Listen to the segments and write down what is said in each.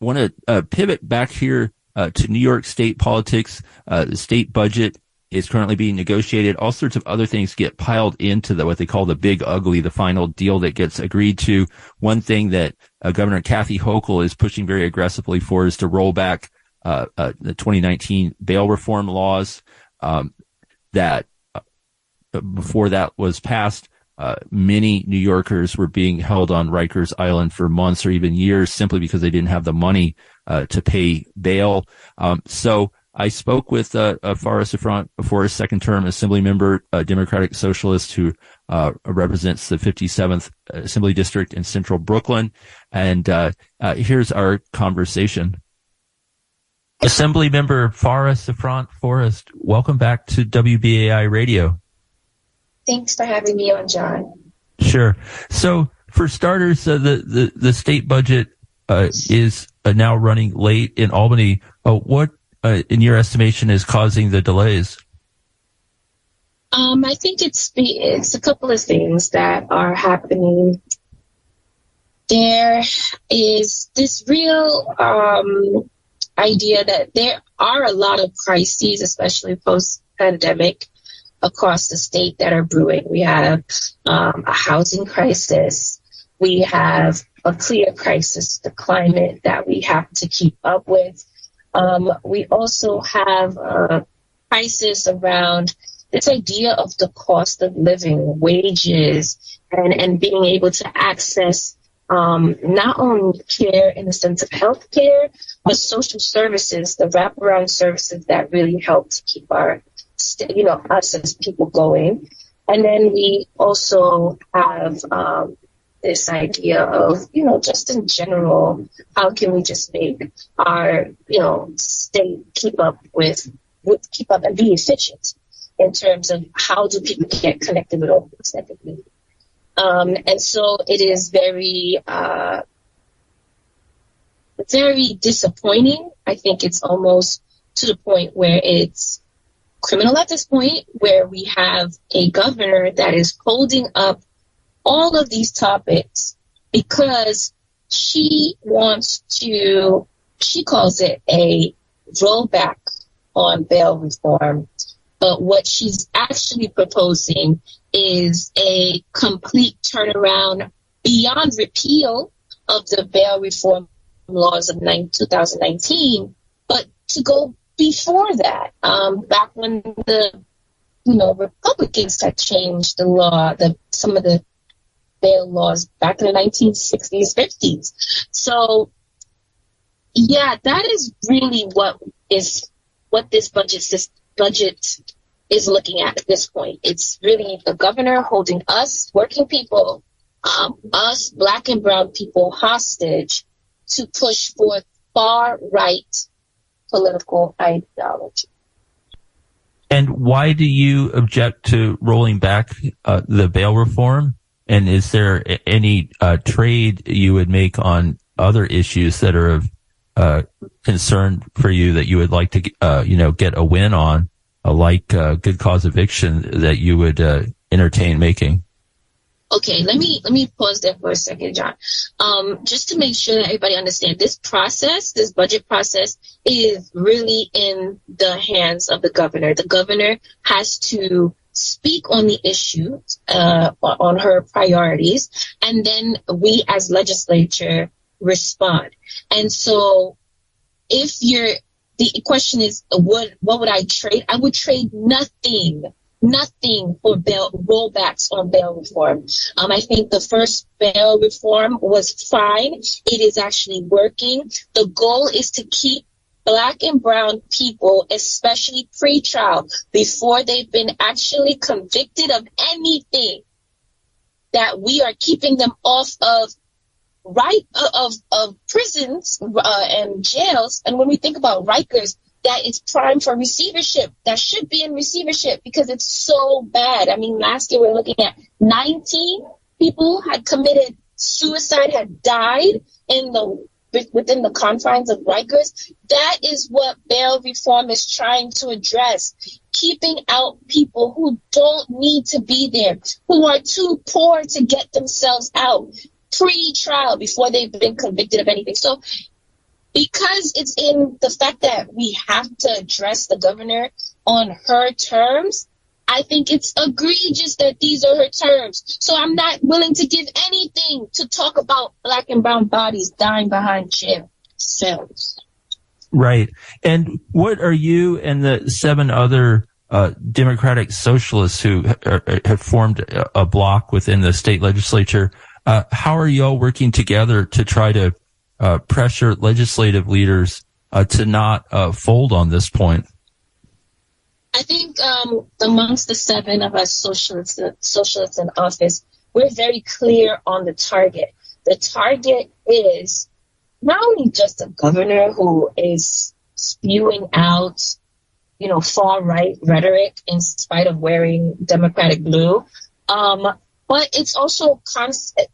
want to uh, pivot back here uh, to New York state politics. Uh, the state budget is currently being negotiated. All sorts of other things get piled into the, what they call the big ugly, the final deal that gets agreed to. One thing that uh, Governor Kathy Hochul is pushing very aggressively for is to roll back uh, uh, the 2019 bail reform laws um, that before that was passed. Uh, many New Yorkers were being held on Rikers Island for months or even years simply because they didn't have the money uh, to pay bail. Um, so I spoke with uh, uh, Phara Souffrant before his second term Assembly member, a Democratic Socialist who uh, represents the 57th Assembly District in Central Brooklyn, and uh, uh, here's our conversation. Assembly member Phara Souffrant Forrest, welcome back to WBAI Radio. Thanks for having me on, John. Sure. So, for starters, uh, the, the, the state budget uh, is uh, now running late in Albany. Uh, what, uh, in your estimation, is causing the delays? Um, I think it's it's a couple of things that are happening. There is this real um, idea that there are a lot of crises, especially post pandemic, across the state that are brewing. We have um, a housing crisis. We have a clear crisis, the climate that we have to keep up with. Um, we also have a crisis around this idea of the cost of living, wages, and, and being able to access um, not only care in the sense of health care, but social services, the wraparound services that really help to keep our you know, us as people going. And then we also have um, this idea of, you know, just in general, how can we just make our, you know, state keep up with, with keep up and be efficient in terms of how do people get connected with all things that they need. Um, and so it is very, uh, very disappointing. I think it's almost to the point where it's criminal at this point where we have a governor that is holding up all of these topics because she wants to, she calls it a rollback on bail reform. But what she's actually proposing is a complete turnaround beyond repeal of the bail reform laws of 2019, but to go before that, um, back when the you know Republicans had changed the law, the some of the bail laws back in the 1960s, 50s. So yeah, that is really what is what this budget this budget is looking at at this point. It's really the governor holding us, working people, um, us black and brown people hostage to push for far right political ideology. And why do you object to rolling back uh, the bail reform? And is there any uh, trade you would make on other issues that are of uh, concern for you that you would like to, uh, you know, get a win on, uh, like uh, good cause eviction that you would entertain making? Okay, let me let me pause there for a second, John. Um, just to make sure that everybody understands this process, this budget process, is really in the hands of the governor. The governor has to speak on the issue, uh, on her priorities, and then we as legislature respond. And so, if you're the question is, what what would I trade? I would trade nothing nothing for bail rollbacks on bail reform. Um, I think the first bail reform was fine. It is actually working. The goal is to keep black and brown people, especially pre-trial, before they've been actually convicted of anything, that we are keeping them off of right of of prisons uh, and jails. And when we think about Rikers, that is prime for receivership. That should be in receivership because it's so bad. I mean, last year we're looking at 19 people had committed suicide, had died in the within the confines of Rikers. That is what bail reform is trying to address. Keeping out people who don't need to be there, who are too poor to get themselves out pre-trial before they've been convicted of anything. So because it's in the fact that we have to address the governor on her terms, I think it's egregious that these are her terms. So I'm not willing to give anything to talk about black and brown bodies dying behind jail cells. Right. And what are you and the seven other uh, Democratic socialists who have formed a block within the state legislature? Uh, how are y'all working together to try to uh, pressure legislative leaders uh, to not uh, fold on this point? I think um, amongst the seven of us socialists, socialists in office, we're very clear on the target. The target is not only just a governor who is spewing out, you know, far right rhetoric in spite of wearing Democratic blue, um, but it's also constant,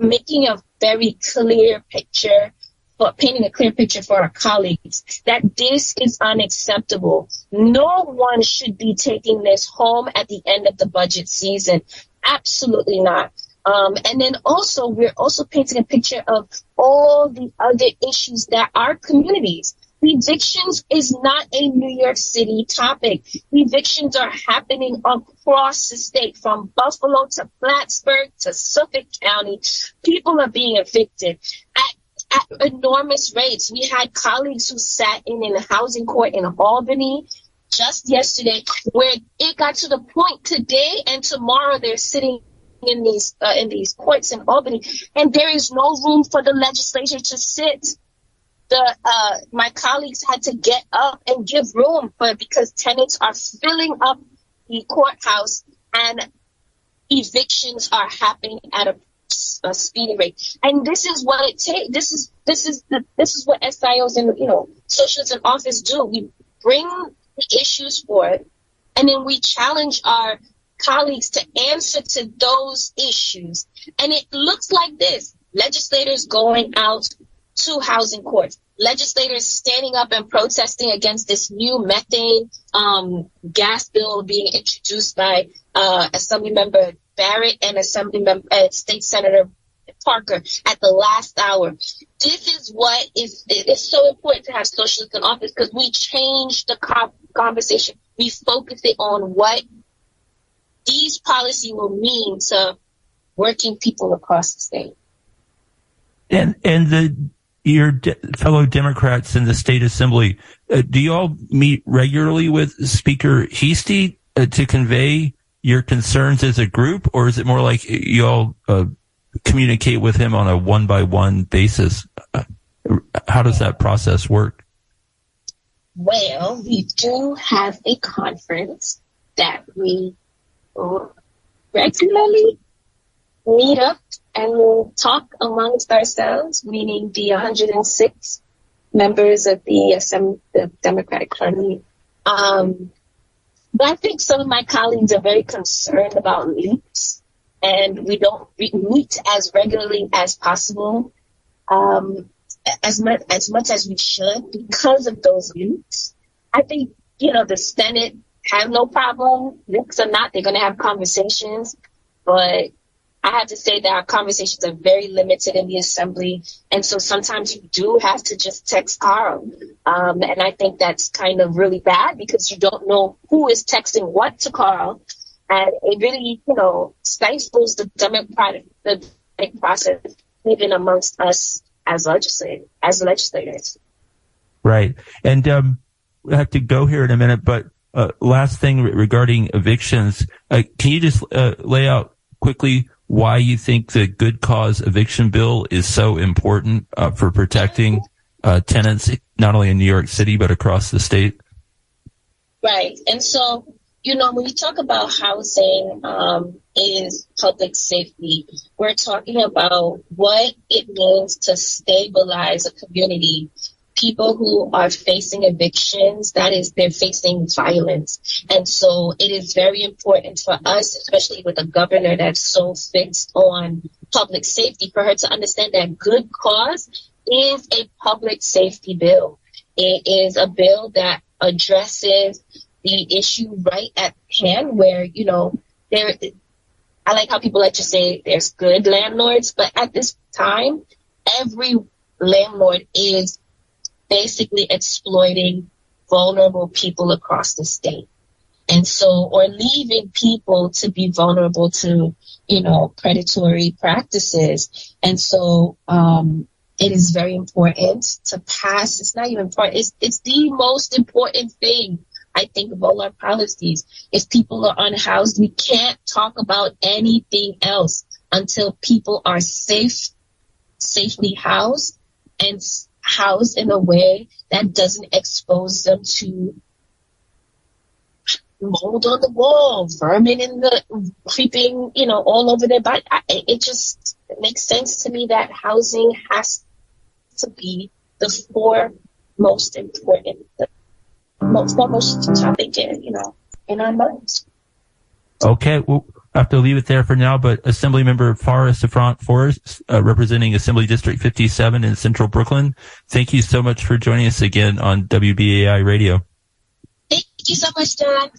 making a very clear picture but painting a clear picture for our colleagues that this is unacceptable. No one should be taking this home at the end of the budget season. Absolutely not. Um, and then also, we're also painting a picture of all the other issues that our communities. Evictions is not a New York City topic. Evictions are happening across the state, from Buffalo to Plattsburgh to Suffolk County. People are being evicted at, at enormous rates. We had colleagues who sat in in a housing court in Albany just yesterday, where it got to the point today and tomorrow they're sitting in these uh, in these courts in Albany, and there is no room for the legislature to sit. The uh, my colleagues had to get up and give room for because tenants are filling up the courthouse and evictions are happening at a, a speedy rate. And this is what it takes. This is this is the this is what SIOs and you know socialists in office do. We bring the issues forth, and then we challenge our colleagues to answer to those issues. And it looks like this legislators going out to housing courts, legislators standing up and protesting against this new methane um, gas bill being introduced by uh, Assembly Member Barrett and Assembly Member uh, State Senator Parker at the last hour. This is what is it's so important to have socialists in office because we change the conversation. We focus it on what these policy will mean to working people across the state. And and the your de- fellow Democrats in the state assembly, uh, do you all meet regularly with Speaker Heastie uh, to convey your concerns as a group, or is it more like you all uh, communicate with him on a one by one basis? Uh, how does that process work? Well, we do have a conference that we regularly meet up and we talk amongst ourselves, meaning the 106 members of the, the Democratic Party. Um, but I think some of my colleagues are very concerned about leaks, and we don't meet as regularly as possible, um, as much as much as we should because of those leaks. I think you know the Senate have no problem, leaks or not, they're going to have conversations. But I have to say that our conversations are very limited in the assembly. And so sometimes you do have to just text Carl. Um, and I think that's kind of really bad because you don't know who is texting what to Carl. And it really, you know, stifles the democratic, process even amongst us as legislators, as legislators. Right. And, um, we have to go here in a minute, but uh, last thing regarding evictions, uh, can you just uh, lay out quickly why you think the good cause eviction bill is so important uh, for protecting uh, tenants, not only in New York City but across the state? Right, and so you know when you talk about housing um, is public safety, we're talking about what it means to stabilize a community people who are facing evictions, that is, they're facing violence. And so it is very important for us, especially with a governor that's so fixed on public safety, for her to understand that good cause is a public safety bill. It is a bill that addresses the issue right at hand where, you know, there, I like how people like to say there's good landlords, but at this time, every landlord is basically exploiting vulnerable people across the state. And so, or leaving people to be vulnerable to, you know, predatory practices. And so, um, it is very important to pass. It's not even important. It's, it's the most important thing. I think of all our policies. If people are unhoused, we can't talk about anything else until people are safe, safely housed and housed in a way that doesn't expose them to mold on the wall, vermin in the creeping, you know, all over their body. I, it just makes sense to me that housing has to be the four most important, the most foremost topic, in, you know, in our minds. Okay, well, I have to leave it there for now. But Assembly Member Phara Souffrant Forrest, uh, representing Assembly District 57 in Central Brooklyn, thank you so much for joining us again on WBAI Radio. Thank you so much, John.